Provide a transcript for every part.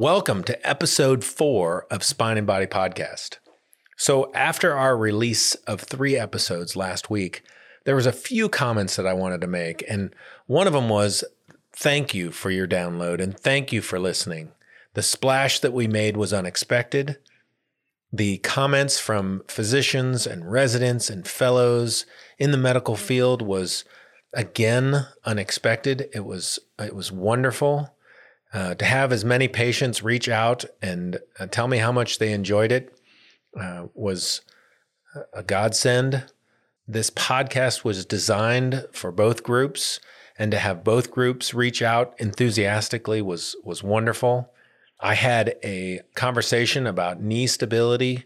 Welcome to episode four of Spine and Body Podcast. So, after our release of three episodes last week, there was a few comments that I wanted to make, and one of them was thank you for your download and thank you for listening. The splash that we made was unexpected. The comments from physicians and residents and fellows in the medical field was again unexpected. It was it was wonderful uh, to have as many patients reach out and uh, tell me how much they enjoyed it uh, was a godsend. This podcast was designed for both groups, and to have both groups reach out enthusiastically was was wonderful. I had a conversation about knee stability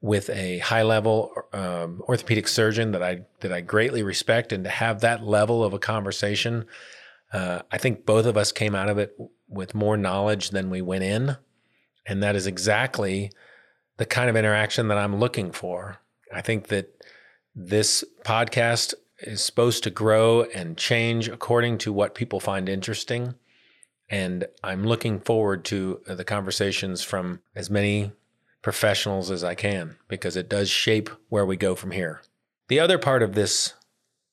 with a high level um, orthopedic surgeon that I that I greatly respect, and to have that level of a conversation, uh, I think both of us came out of it with more knowledge than we went in, and that is exactly the kind of interaction that I'm looking for. I think that this podcast is supposed to grow and change according to what people find interesting. And I'm looking forward to the conversations from as many professionals as I can because it does shape where we go from here. The other part of this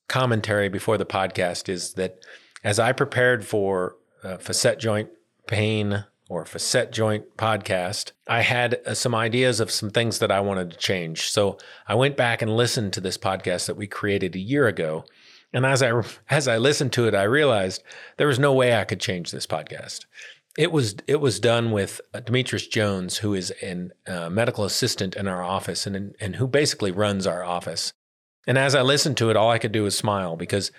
commentary before the podcast is that as I prepared for uh, facet joint pain or facet joint podcast, I had uh, some ideas of some things that I wanted to change. So I went back and listened to this podcast that we created a year ago. And as I as I listened to it, I realized there was no way I could change this podcast. It was it was done with uh, Demetrius Jones, who is a uh, medical assistant in our office and and who basically runs our office. And as I listened to it, all I could do was smile because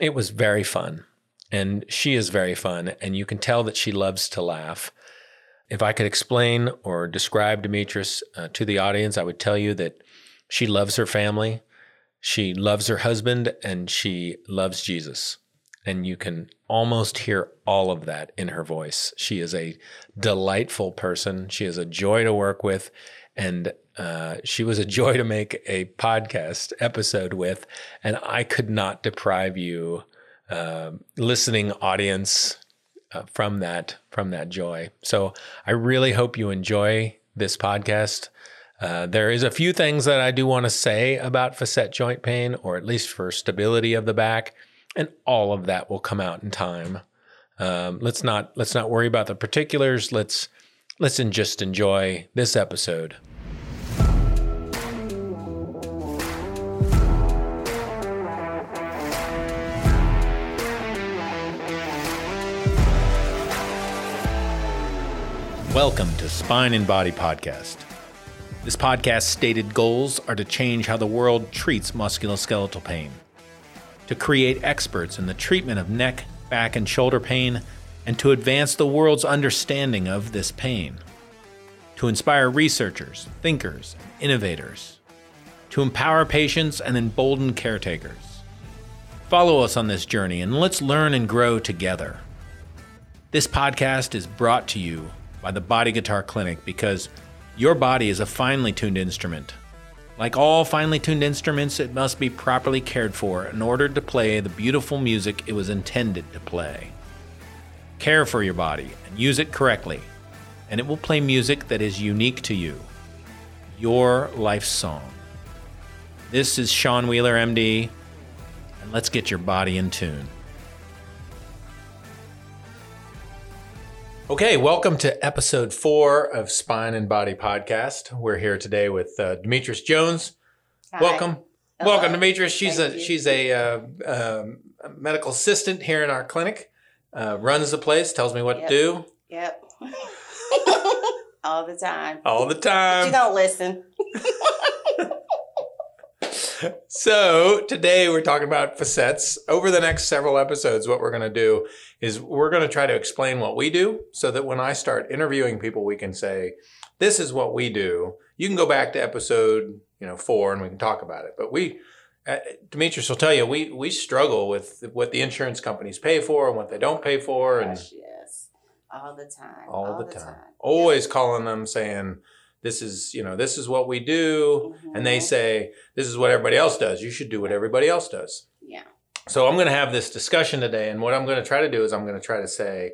it was very fun and she is very fun, and you can tell that she loves to laugh. If I could explain or describe Demetrius uh, to the audience, I would tell you that she loves her family, she loves her husband, and she loves Jesus. And you can almost hear all of that in her voice. She is a delightful person. She is a joy to work with. And uh, she was a joy to make a podcast episode with. And I could not deprive you uh, listening audience uh, from that from that joy. So I really hope you enjoy this podcast. Uh, there is a few things that I do want to say about facet joint pain, or at least for stability of the back, and all of that will come out in time. Um, let's not let's not worry about the particulars. Let's let's just enjoy this episode. Welcome to Spine and Body Podcast. This podcast's stated goals are to change how the world treats musculoskeletal pain, to create experts in the treatment of neck, back, and shoulder pain, and to advance the world's understanding of this pain, to inspire researchers, thinkers, and innovators, to empower patients and embolden caretakers. Follow us on this journey and let's learn and grow together. This podcast is brought to you by the Body Guitar Clinic because your body is a finely tuned instrument. Like all finely tuned instruments, it must be properly cared for in order to play the beautiful music it was intended to play. Care for your body and use it correctly, and it will play music that is unique to you. Your life song. This is Sean Wheeler, MD, and let's get your body in tune. Okay, welcome to episode four of Spine and Body Podcast. We're here today with uh, Demetrius Jones. Hi. Welcome, Hello. welcome, Demetrius. She's Thank a you. she's a, uh, um, medical assistant here in our clinic. Uh, runs the place, tells me what yep. to do. Yep. All the time. All the time. But you don't listen. so today we're talking about facets. Over the next several episodes, what we're going to do is we're going to try to explain what we do so that when I start interviewing people, we can say, this is what we do. You can go back to episode, you know, four and we can talk about it. But we, uh, Demetrius will tell you, we, we struggle with what the insurance companies pay for and what they don't pay for. And Gosh, yes, all the time. All, all the, the, time. time. Always calling them saying, this is you know this is what we do mm-hmm. and they mm-hmm. say this is what everybody else does you should do what everybody else does yeah so i'm going to have this discussion today and what i'm going to try to do is i'm going to try to say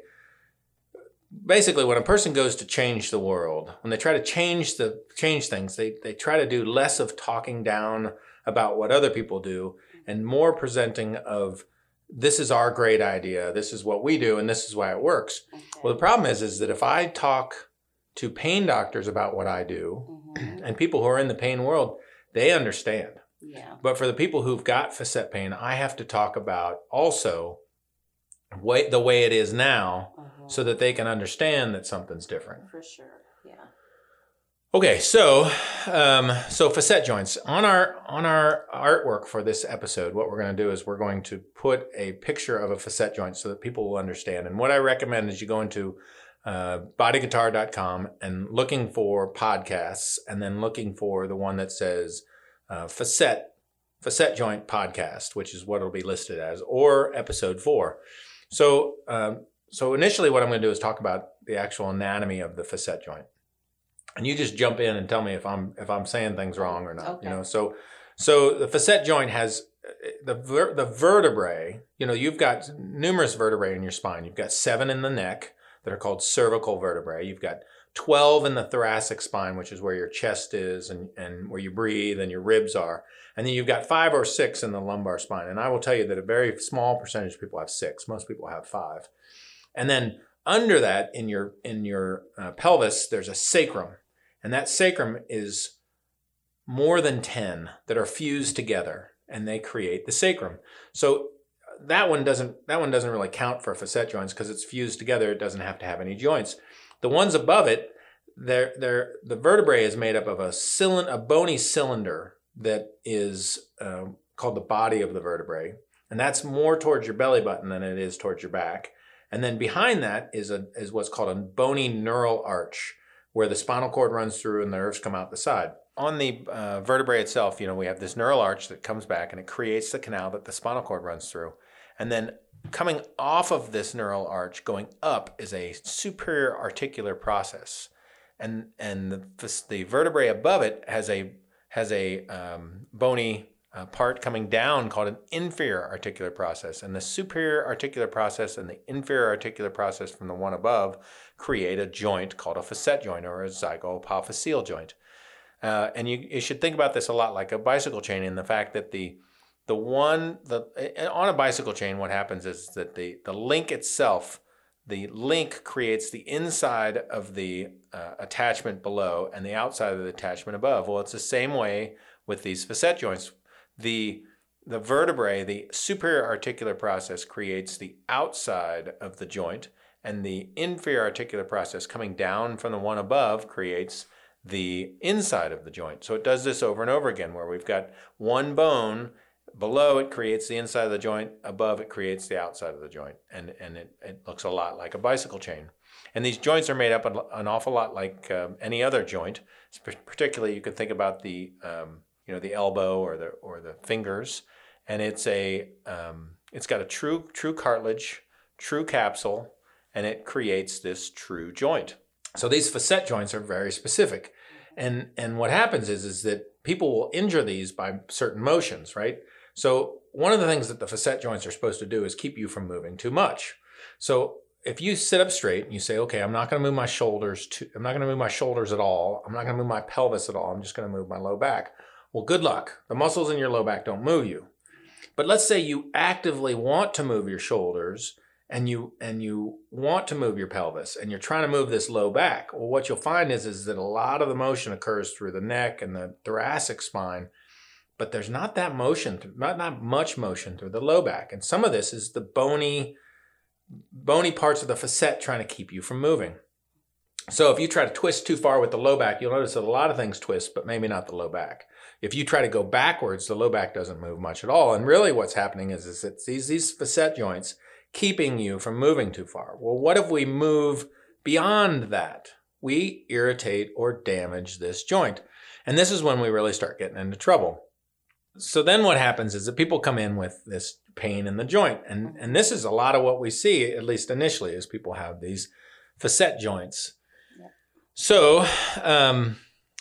basically when a person goes to change the world, when they try to change the change things, they they try to do less of talking down about what other people do and more presenting of this is our great idea, this is what we do, and this is why it works. Okay. Well, the problem is, is that if I talk to pain doctors about what I do, Mhm. and people who are in the pain world, they understand. Yeah. But for the people who've got facet pain, I have to talk about also way, the way it is now, Mhm. so that they can understand that something's different. For sure. Yeah. Okay, so um, so facet joints on our on our artwork for this episode. What we're going to do is we're going to put a picture of a facet joint so that people will understand. And what I recommend is you go into uh, bodyguitar.com and looking for podcasts, and then looking for the one that says uh, facet facet joint podcast, which is what it'll be listed as, or episode four. So um, so initially, what I'm going to do is talk about the actual anatomy of the facet joint and you just jump in and tell me if I'm if I'm saying things wrong or not. Okay. You know, so so the facet joint has uh, the ver- the vertebrae. You know, you've got numerous vertebrae in your spine. You've got seven in the neck that are called cervical vertebrae. You've got twelve in the thoracic spine, which is where your chest is and and where you breathe and your ribs are. And then you've got five or six in the lumbar spine. And I will tell you that a very small percentage of people have six. Most people have five. And then under that, in your in your uh, pelvis, there's a sacrum, and that sacrum is more than ten that are fused together, and they create the sacrum. So that one doesn't that one doesn't really count for facet joints because it's fused together. It doesn't have to have any joints. The ones above it, they're, they're, the vertebrae is made up of a cylinder, a bony cylinder that is um, called the body of the vertebrae, and that's more towards your belly button than it is towards your back. And then behind that is a is what's called a bony neural arch, where the spinal cord runs through and the nerves come out the side. On the uh, vertebrae itself, you know, we have this neural arch that comes back and it creates the canal that the spinal cord runs through. And then coming off of this neural arch, going up, is a superior articular process, and and the, the vertebrae above it has a has a um, bony uh, part coming down called an inferior articular process. And the superior articular process and the inferior articular process from the one above create a joint called a facet joint or a zygapophyseal joint. Uh, and you, you should think about this a lot like a bicycle chain in the fact that the the one the on a bicycle chain what happens is that the the link itself the link creates the inside of the uh, attachment below and the outside of the attachment above well it's the same way with these facet joints the the vertebrae, the superior articular process creates the outside of the joint, and the inferior articular process coming down from the one above creates the inside of the joint. So it does this over and over again, where we've got one bone below it creates the inside of the joint, above it creates the outside of the joint, and and it, it looks a lot like a bicycle chain. And these joints are made up an awful lot like um, any other joint. Particularly, you could think about the um, you know the elbow or the or the fingers. And it's a um, it's got a true true cartilage true capsule and it creates this true joint. So these facet joints are very specific. And and what happens is is that people will injure these by certain motions right so one of the things that the facet joints are supposed to do is keep you from moving too much so if you sit up straight and you say, okay, I'm not going to move my shoulders to, I'm not going to move my shoulders at all. I'm not going to move my pelvis at all. I'm just going to move my low back. Well, good luck. The muscles in your low back don't move you. But let's say you actively want to move your shoulders and you and you want to move your pelvis and you're trying to move this low back. Well, what you'll find is is that a lot of the motion occurs through the neck and the thoracic spine, but there's not that motion, not not much motion through the low back. And some of this is the bony bony parts of the facet trying to keep you from moving. So if you try to twist too far with the low back, you'll notice that a lot of things twist, but maybe not the low back. If you try to go backwards, the low back doesn't move much at all. And really what's happening is, is it's these, these facet joints keeping you from moving too far. Well, what if we move beyond that? We irritate or damage this joint. And this is when we really start getting into trouble. So then what happens is that people come in with this pain in the joint. And, and this is a lot of what we see, at least initially, is people have these facet joints. Yeah. So um,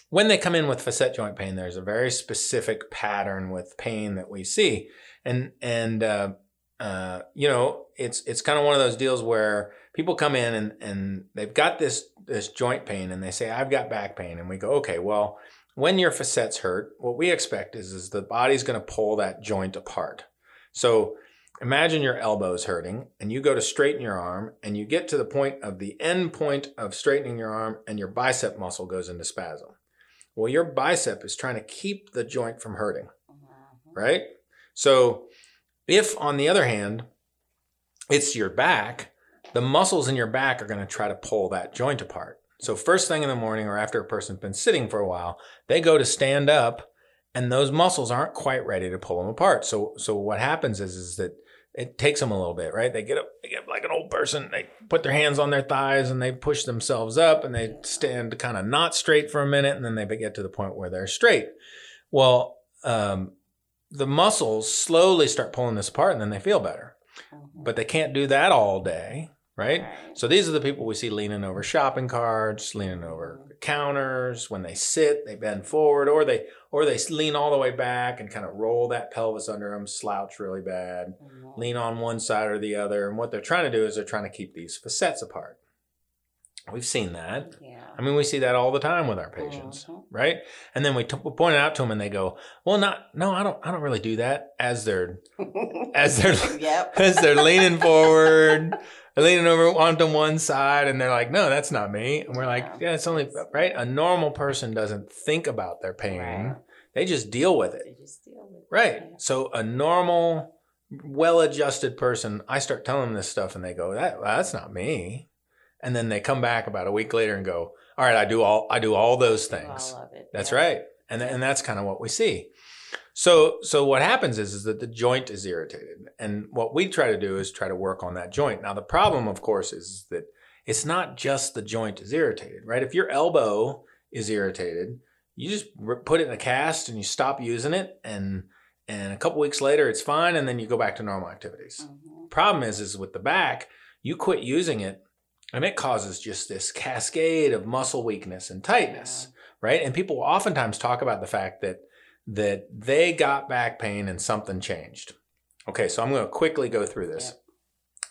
when they come in with facet joint pain, there's a very specific pattern with pain that we see. And, and uh, uh, you know, it's, it's kind of one of those deals where people come in and, and they've got this this joint pain and they say I've got back pain and we go okay well when your facets hurt what we expect is is the body's going to pull that joint apart so imagine your elbow's hurting and you go to straighten your arm and you get to the point of the end point of straightening your arm and your bicep muscle goes into spasm well your bicep is trying to keep the joint from hurting Mhm. right so if on the other hand it's your back the muscles in your back are going to try to pull that joint apart. So first thing in the morning or after a person's been sitting for a while, they go to stand up and those muscles aren't quite ready to pull them apart. So so what happens is is that it takes them a little bit, right? They get up, they get like an old person, they put their hands on their thighs and they push themselves up and they stand kind of not straight for a minute and then they get to the point where they're straight. Well, um, the muscles slowly start pulling this apart and then they feel better. Mhm. But they can't do that all day, right? So these are the people we see leaning over shopping carts, leaning over counters. When they sit, they bend forward, or they or they lean all the way back and kind of roll that pelvis under them, slouch really bad, Mhm. lean on one side or the other. And what they're trying to do is they're trying to keep these facets apart. We've seen that. Yeah. I mean, we see that all the time with our patients, Mhm. right? And then we t- we point it out to them, and they go, "Well, not no, I don't, I don't really do that." As they're as they're yep. as they're leaning forward, leaning over onto one side, and they're like, "No, that's not me." And we're like, Yeah. "Yeah, it's only right." A normal person doesn't think about their pain; Right. they just deal with it, They just deal with it. right? Yeah. So a normal, well-adjusted person, I start telling them this stuff, and they go, "That well, that's not me," and then they come back about a week later and go, "All right, I do all I do all those things." All. That's yeah. right. And and that's kind of what we see. So so what happens is is that the joint is irritated. And what we try to do is try to work on that joint. Now the problem of course is that it's not just the joint is irritated, right? If your elbow is irritated, you just put it in a cast and you stop using it and and a couple weeks later it's fine and then you go back to normal activities Mhm. problem is is with the back you quit using it and it causes just this cascade of muscle weakness and tightness right and people oftentimes talk about the fact that that they got back pain and something changed. Okay so i'm going to quickly go through this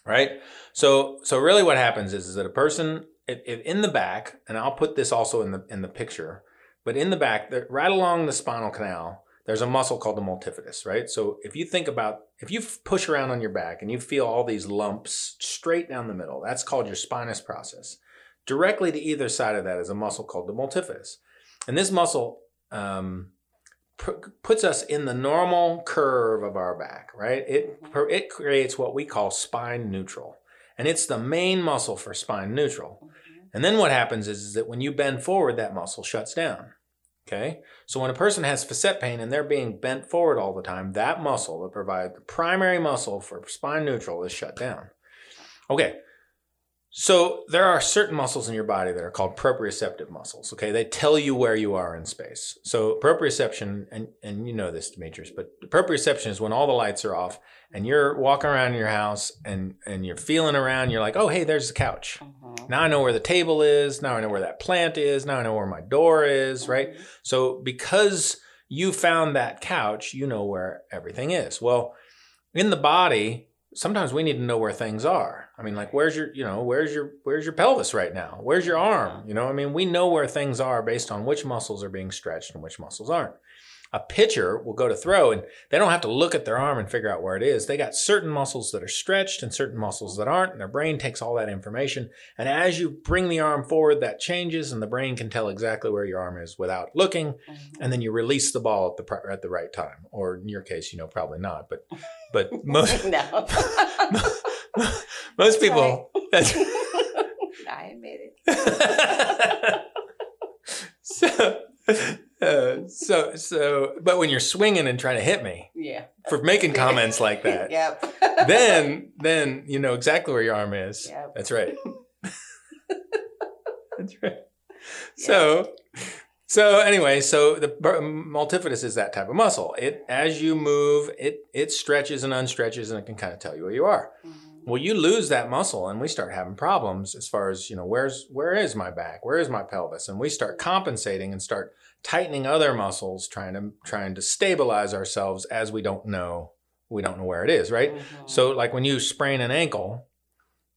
right? So so really what happens is, is that a person if, if in the back and i'll put this also in the in the picture but in the back the, right along the spinal canal there's a muscle called the multifidus right? So if you think about if you push around on your back and you feel all these lumps straight down the middle that's called your spinous process. Directly to either side of that is a muscle called the multifidus. And this muscle um, puts us in the normal curve of our back right it it creates what we call spine neutral and it's the main muscle for spine neutral Mhm. and then what happens is, is that when you bend forward, that muscle shuts down. Okay? So when a person has facet pain and they're being bent forward all the time, that muscle that provides the primary muscle for spine neutral is shut down. Okay. So there are certain muscles in your body that are called proprioceptive muscles. Okay, they tell you where you are in space. So proprioception, and and you know this, Demetrius, but proprioception is when all the lights are off and you're walking around in your house and and you're feeling around. You're like, oh hey, there's the couch. Mhm. Now I know where the table is. Now I know where that plant is. Now I know where my door is, right? Mhm. So because you found that couch, you know where everything is. Well, in the body, sometimes we need to know where things are. I mean, like where's your, you know, where's your where's your pelvis right now? Where's your arm? You know, I mean, we know where things are based on which muscles are being stretched and which muscles aren't. A pitcher will go to throw and they don't have to look at their arm and figure out where it is. They got certain muscles that are stretched and certain muscles that aren't, and their brain takes all that information. And as you bring the arm forward, that changes, and the brain can tell exactly where your arm is without looking. And then you release the ball at the at the right time, or in your case, you know, probably not. But but most no. most people. That's I admit it. so. Uh, so so, but when you're swinging and trying to hit me Yeah. for making comments like that, Yep. then then you know exactly where your arm is. Yep. That's right. That's right. So so anyway, so the multifidus is that type of muscle. It as you move, it it stretches and unstretches, and it can kind of tell you where you are. Mhm. Well, you lose that muscle, and we start having problems as far as you know. Where's where is my back? Where is my pelvis? And we start compensating and start tightening other muscles, trying to trying to stabilize ourselves as we don't know we don't know where it is, right? Mhm. So, like when you sprain an ankle,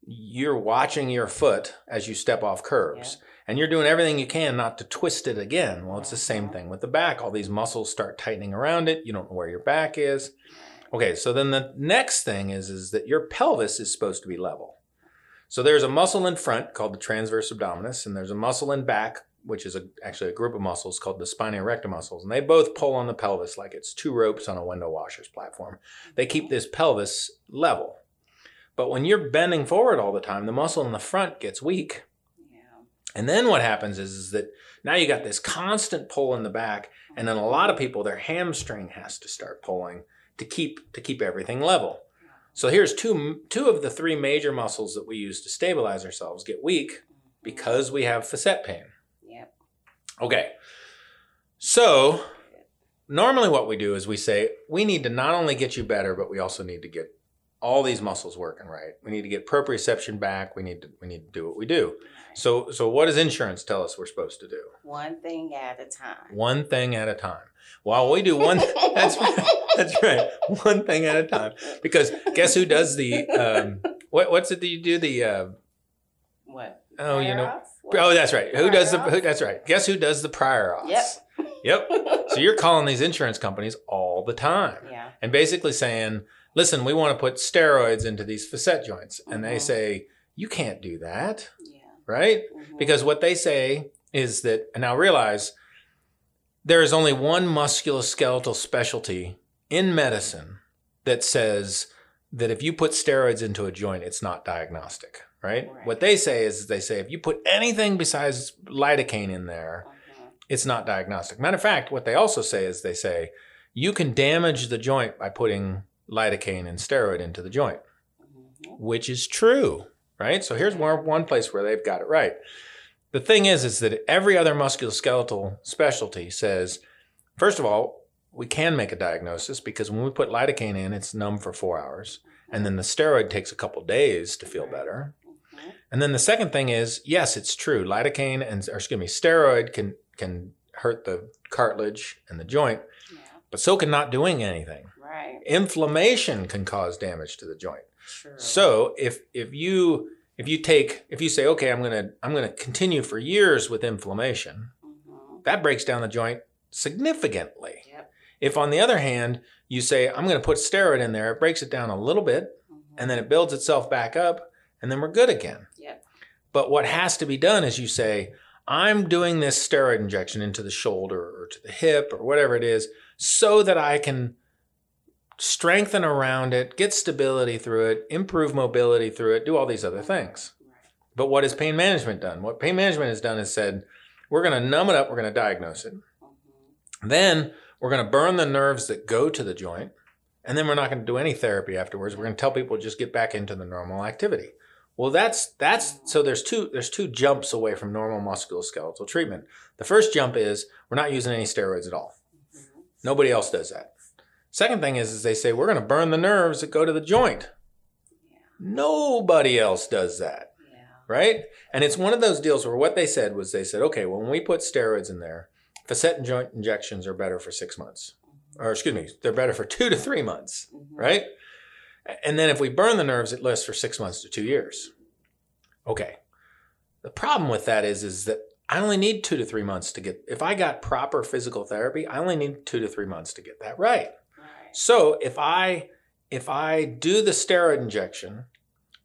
you're watching your foot as you step off curves and you're doing everything you can not to twist it again. Well, it's the same thing with the back. All these muscles start tightening around it. You don't know where your back is. Okay, so then the next thing is is that your pelvis is supposed to be level. So there's a muscle in front called the transverse abdominis, and there's a muscle in back, which is a, actually a group of muscles called the spina erecta muscles, and they both pull on the pelvis like it's two ropes on a window washer's platform. They keep this pelvis level. But when you're bending forward all the time, the muscle in the front gets weak. Yeah. And then what happens is, is that now you got this constant pull in the back, and then a lot of people their hamstring has to start pulling to keep to keep everything level. So here's two two of the three major muscles that we use to stabilize ourselves get weak because we have facet pain. Yep. Okay. So normally what we do is we say we need to not only get you better, but we also need to get all these muscles working right. We need to get proprioception back. We need to we need to do what we do. So so what does insurance tell us we're supposed to do? One thing at a time. One thing at a time. While we do one that's right. That's right. One thing at a time. Because guess who does the um what what's it that you do the uh What? oh you know Prior? Oh, that's right. Who does the? Prior Who, that's right. Guess who does the prior auths? Yep. Yep. So you're calling these insurance companies all the time Yeah. and basically saying, "Listen, we want to put steroids into these facet joints," and they Mhm. say, "You can't do that, Yeah. right?" Mhm. Because what they say is that, and now realize, there is only one musculoskeletal specialty in medicine that says that if you put steroids into a joint, it's not diagnostic, right? Right. What they say is they say if you put anything besides lidocaine in there, Mhm. it's not diagnostic. Matter of fact, what they also say is they say you can damage the joint by putting lidocaine and steroid into the joint, Mhm. which is true, right? So here's one, one place where they've got it right. The thing is, is that every other musculoskeletal specialty says, first of all, we can make a diagnosis because when we put lidocaine in, it's numb for four hours. And then the steroid takes a couple days to feel better. Mhm. And then the second thing is, yes, it's true. Lidocaine and or excuse me, steroid can can hurt the cartilage and the joint, Yeah. but so can not doing anything. Right. Inflammation can cause damage to the joint. True. So if if you if you take if you say, okay, I'm gonna I'm gonna continue for years with inflammation, Mhm. that breaks down the joint significantly. Yep. If on the other hand, you say, I'm gonna put steroid in there, it breaks it down a little bit, Mhm. and then it builds itself back up, and then we're good again. Yep. But what has to be done is you say, I'm doing this steroid injection into the shoulder or to the hip or whatever it is so that I can strengthen around it, get stability through it, improve mobility through it, do all these other things. But what has pain management done? What pain management has done is said, we're going to numb it up, we're going to diagnose it. Mhm. Then we're going to burn the nerves that go to the joint. And then we're not going to do any therapy afterwards. We're going to tell people just get back into the normal activity. Well, that's that's so there's two there's two jumps away from normal musculoskeletal treatment. The first jump is we're not using any steroids at all. Mhm. Nobody else does that. Second thing is, is they say we're going to burn the nerves that go to the joint. Yeah. Nobody else does that, Yeah. right? And it's one of those deals where what they said was they said, okay, when we put steroids in there, facet and joint injections are better for six months, or excuse me, they're better for two to three months, Mhm. right? And then if we burn the nerves, it lasts for six months to two years. Okay. The problem with that is, is that I only need two to three months to get. If I got proper physical therapy, I only need two to three months to get that right. So if I if I do the steroid injection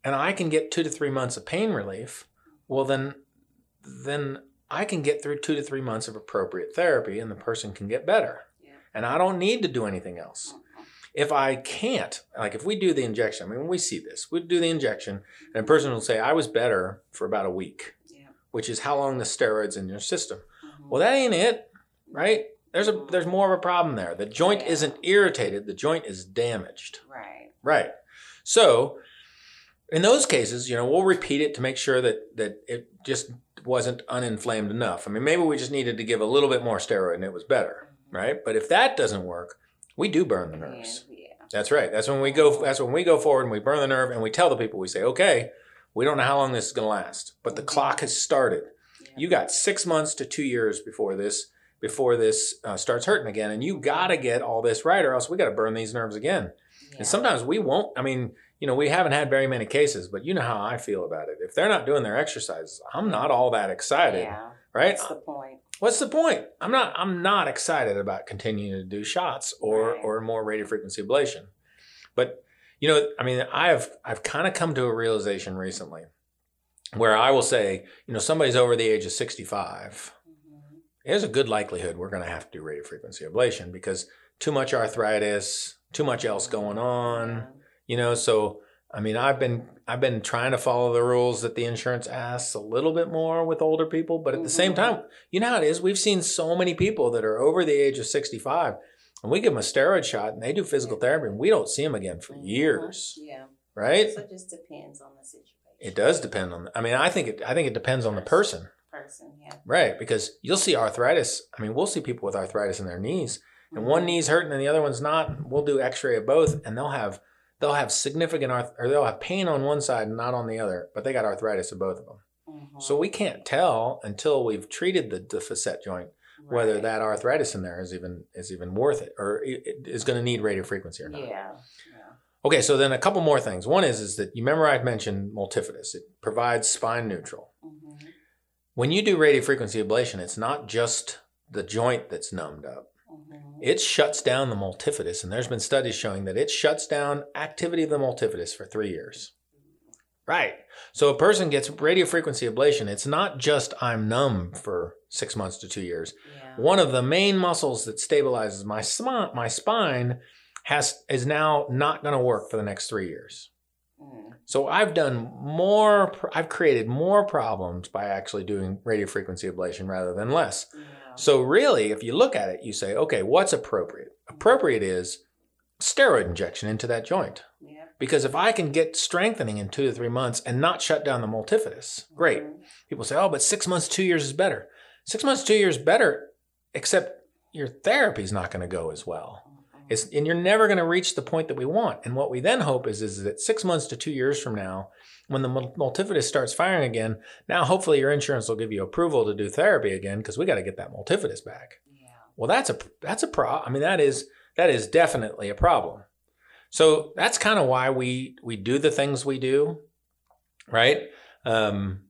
and I can get two to three months of pain relief, well then then I can get through two to three months of appropriate therapy and the person can get better. Yeah. And I don't need to do anything else. If I can't, like if we do the injection, I mean we see this. We do the injection and a person will say, I was better for about a week, Yeah. which is how long the steroid's in your system. Mhm. Well, that ain't it, right? There's a there's more of a problem there. The joint Yeah. isn't irritated, the joint is damaged. Right. Right. So in those cases, you know, we'll repeat it to make sure that that it just wasn't uninflamed enough. I mean, maybe we just needed to give a little bit more steroid and it was better, Mhm. right? But if that doesn't work, we do burn the nerves. Yeah. That's right. That's when we go that's when we go forward and we burn the nerve and we tell the people we say, "Okay, we don't know how long this is going to last, but the Mhm. clock has started. Yeah. You got 6 months to 2 years before this before this uh, starts hurting again and you got to get all this right or else we got to burn these nerves again." Yeah. And sometimes we won't. I mean, you know, we haven't had very many cases, but you know how I feel about it. If they're not doing their exercises, I'm not all that excited, Yeah. right? What's the point. What's the point? I'm not. I'm not excited about continuing to do shots or Right. or more radio frequency ablation. But you know, I mean, I've I've kind of come to a realization recently where I will say, you know, somebody's over the age of 65. There's a good likelihood we're going to have to do radio frequency ablation because too much arthritis, too much else going on. You know, so I mean, I've been I've been trying to follow the rules that the insurance asks a little bit more with older people, but at the same Mhm. time, you know how it is. We've seen so many people that are over the age of 65 and we give them a steroid shot and they do physical therapy and we don't see them again for Mhm. years, Yeah. right? So it just depends on the situation. It does depend on I mean, I think it I think it depends on the person. Person, yeah. Right, because you'll see arthritis. I mean, we'll see people with arthritis in their knees and one Mhm. knee's hurting and the other one's not. We'll do X-ray of both, and they'll have they'll have significant arth or they'll have pain on one side and not on the other, but they got arthritis in both of them. Mhm. So we can't tell until we've treated the, the facet joint whether that arthritis in there is even is even worth it or is going to need radio frequency or not. Yeah. Okay, so then a couple more things. One is is that you remember I mentioned multifidus. It provides spine neutral. Mhm. When you do radio frequency ablation, it's not just the joint that's numbed up. Mhm. it shuts down the multifidus. And there's been studies showing that it shuts down activity of the multifidus for three years. Right. So a person gets radio frequency ablation. It's not just I'm numb for six months to two years. Yeah. One of the main muscles that stabilizes my smi- my spine has is now not going to work for the next three years. Mm. So I've done more. I've created more problems by actually doing radio frequency ablation rather than less. Yeah. So really, if you look at it, you say, okay, what's appropriate? Appropriate is steroid injection into that joint. Yeah. Because if I can get strengthening in two to three months and not shut down the multifidus, great. Mhm. People say, oh, but six months, two years is better. Six months, two years better, except your therapy's not going to go as well. It's, and you're never going to reach the point that we want. And what we then hope is, is that six months to two years from now, when the mul- multifidus starts firing again, now hopefully your insurance will give you approval to do therapy again because we got to get that multifidus back. Yeah. Well, that's a that's a pro. I mean, that is that is definitely a problem. So that's kind of why we we do the things we do, right? Um,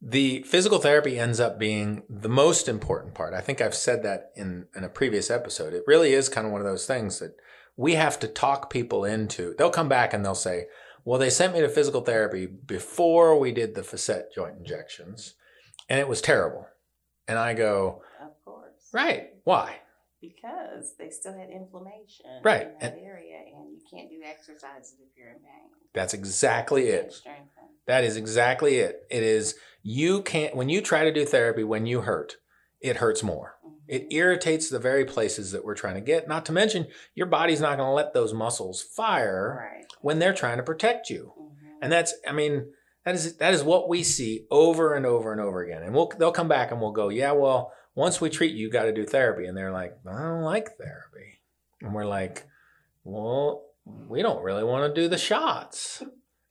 the physical therapy ends up being the most important part. I think I've said that in in a previous episode. It really is kind of one of those things that we have to talk people into. They'll come back and they'll say, "Well, they sent me to physical therapy before we did the facet joint injections, and it was terrible." And I go, Of course. "Right? Why?" Because they still had inflammation Right. in that area, and you can't do exercises if you're in pain. That's exactly it. That is exactly it. It is you can't when you try to do therapy when you hurt, it hurts more. It Mhm. irritates the very places that we're trying to get. Not to mention your body's not going to let those muscles fire Right. when they're trying to protect you. Mhm. And that's I mean that is that is what we see over and over and over again. And we'll they'll come back and we'll go, "Yeah, well, once we treat you, you got to do therapy." And they're like, "I don't like therapy." And we're like, "Well, we don't really want to do the shots."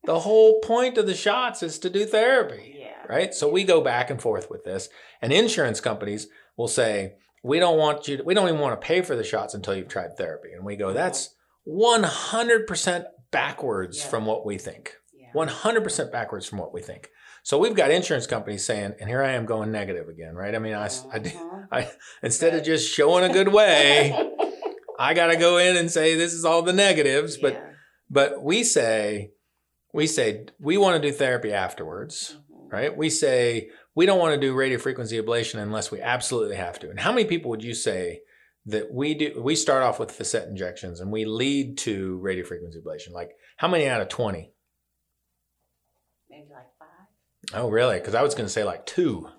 The whole point of the shots is to do therapy Yeah. right? So we go back and forth with this, and insurance companies will say, "We don't want you. To, we don't even want to pay for the shots until you've tried therapy." And we go, "That's one hundred percent backwards Yeah. from what we think. Yeah. One hundred percent backwards from what we think." So we've got insurance companies saying, and here I am going negative again, right? I mean, I, I did- Mhm. instead of just showing a good way, I got to go in and say this is all the negatives, but Yeah. but we say, we say we want to do therapy afterwards Mhm. right? We say we don't want to do radio frequency ablation unless we absolutely have to. And how many people would you say that we do? We start off with facet injections and we lead to radio frequency ablation. Like how many out of twenty? Maybe like five. Oh, really? Because I was going to say like two,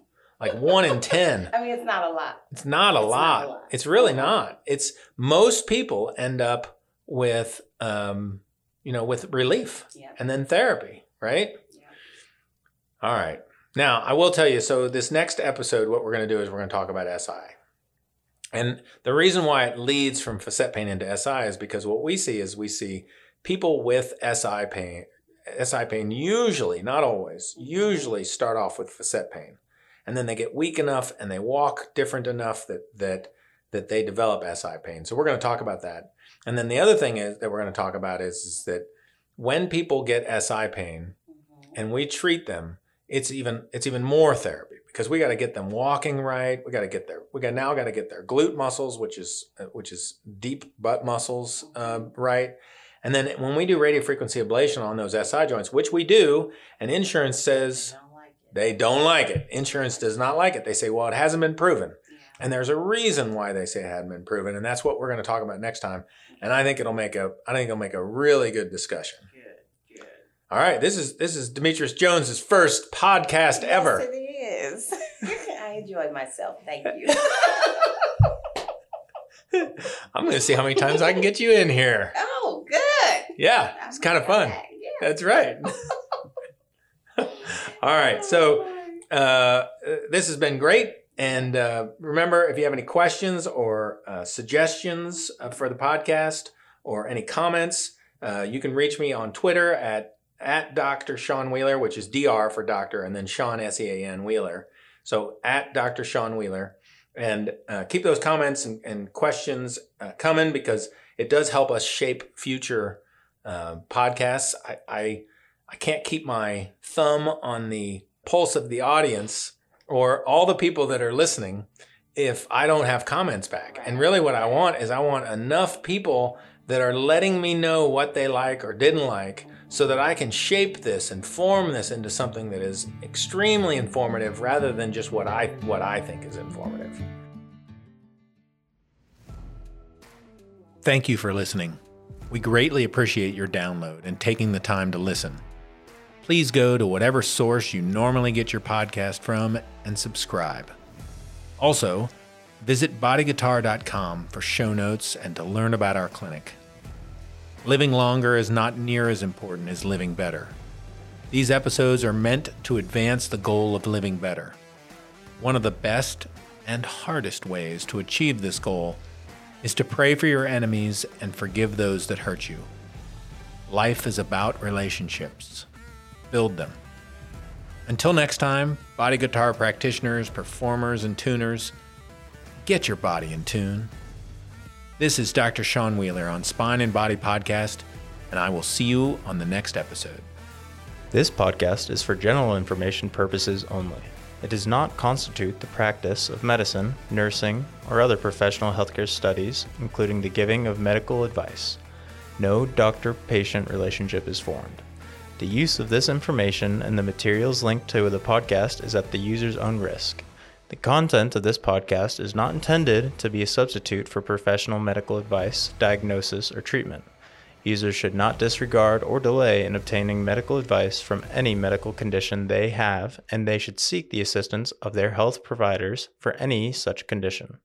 like one in ten. I mean, it's not a lot. It's not a It's not lot. a lot. It's really not. It's most people end up with, um, you know, with relief Yeah. and then therapy, right? Yeah. All right. Now, I will tell you so, this next episode, what we're going to do is we're going to talk about SI. And the reason why it leads from facet pain into SI is because what we see is we see people with SI pain, SI pain usually, not always, usually start off with facet pain. And then they get weak enough and they walk different enough that, that, that they develop SI pain. So we're going to talk about that. And then the other thing is that we're going to talk about is, is that when people get SI pain Mhm. and we treat them, it's even it's even more therapy because we got to get them walking right. We got to get their we got now got to get their glute muscles, which is uh, which is deep butt muscles, uh, right. And then when we do radio frequency ablation on those SI joints, which we do, and insurance says Don't like it. they don't like it. Insurance does not like it. They say, well, it hasn't been proven. Yeah. And there's a reason why they say it hadn't been proven, and that's what we're going to talk about next time. And I think it'll make a I think it'll make a really good discussion. Good. Good. All right, this is this is Demetrius Jones's first podcast ever. Yes, it is. I enjoyed myself. Thank you. I'm going to see how many times I can get you in here. Oh, Yeah, it's kind of fun. Yeah. That's right. All right, so uh, this has been great. And uh, remember, if you have any questions or uh, suggestions uh, for the podcast or any comments, uh, you can reach me on Twitter at at Dr. Sean Wheeler, which is Dr. for doctor, and then Sean S E A N Wheeler. So at Dr. Sean Wheeler, and uh, keep those comments and, and questions uh, coming because it does help us shape future uh, podcasts. I, I I can't keep my thumb on the pulse of the audience or all the people that are listening if I don't have comments back. And really, what I want is I want enough people that are letting me know what they like or didn't like so that I can shape this and form this into something that is extremely informative rather than just what I what I think is informative. Thank you for listening. We greatly appreciate your download and taking the time to listen. Please go to whatever source you normally get your podcast from and subscribe. Also, visit bodyguitar.com for show notes and to learn about our clinic. Living longer is not near as important as living better. These episodes are meant to advance the goal of living better. One of the best and hardest ways to achieve this goal is to pray for your enemies and forgive those that hurt you. Life is about relationships. Build them. Until next time, body guitar practitioners, performers, and tuners, get your body in tune. This is Dr. Sean Wheeler on Spine and Body Podcast, and I will see you on the next episode. This podcast is for general information purposes only. It does not constitute the practice of medicine, nursing, or other professional healthcare studies, including the giving of medical advice. No doctor patient relationship is formed. The use of this information and the materials linked to the podcast is at the user's own risk. The content of this podcast is not intended to be a substitute for professional medical advice, diagnosis, or treatment. Users should not disregard or delay in obtaining medical advice from any medical condition they have, and they should seek the assistance of their health providers for any such condition.